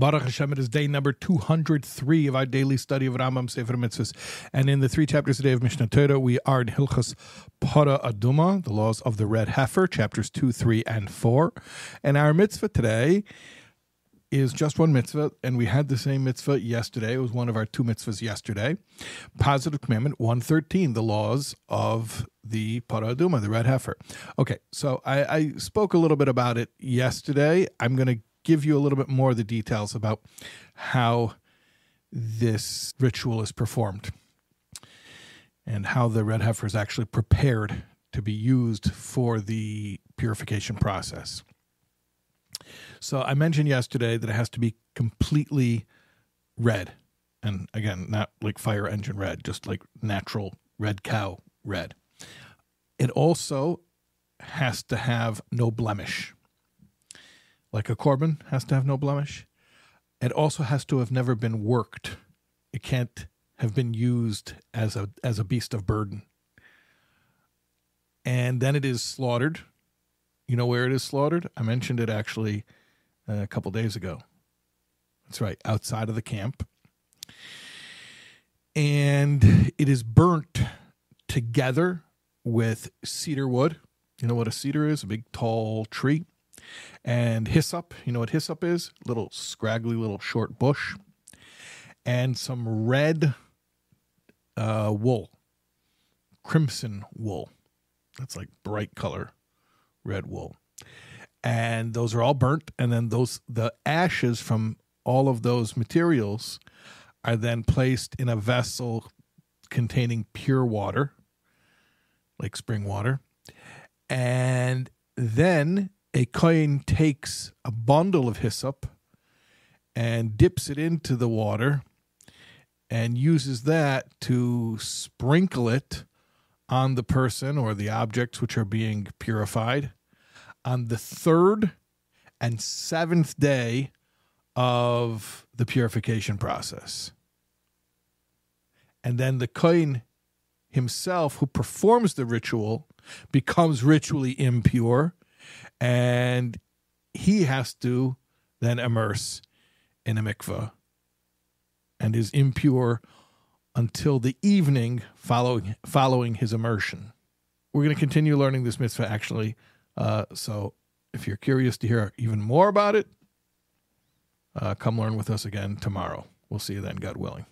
Baruch Hashem, it is day number 203 of our daily study of Rambam Sefer Mitzvahs. And in the three chapters today of Mishneh Torah, we are in Hilchas Para Aduma, the laws of the red heifer, chapters 2, 3, and 4. And our mitzvah today is just one mitzvah, and we had the same mitzvah yesterday. It was one of our two mitzvahs yesterday. Positive Commandment 113, the laws of the Para Aduma, the red heifer. Okay, so I, I spoke a little bit about it yesterday. I'm going to give you a little bit more of the details about how this ritual is performed and how the red heifer is actually prepared to be used for the purification process. So I mentioned yesterday that it has to be completely red. And again, not like fire engine red, just like natural red cow red. It also has to have no blemish like a korban has to have no blemish. It also has to have never been worked. It can't have been used as a as a beast of burden. And then it is slaughtered. You know where it is slaughtered? I mentioned it actually uh, a couple days ago. That's right, outside of the camp. And it is burnt together with cedar wood. You know what a cedar is? A big tall tree and hyssop. You know what hyssop is? Little scraggly, little short bush, and some red uh, wool, crimson wool. That's like bright color, red wool, and those are all burnt. And then those the ashes from all of those materials are then placed in a vessel containing pure water, like spring water, and then a kohen takes a bundle of hyssop and dips it into the water and uses that to sprinkle it on the person or the objects which are being purified on the third and seventh day of the purification process. And then the kohen himself, who performs the ritual, becomes ritually impure and he has to then immerse in a mikveh and is impure until the evening following following his immersion. We're going to continue learning this mitzvah actually. Uh, so if you're curious to hear even more about it, uh, come learn with us again tomorrow. We'll see you then, God willing.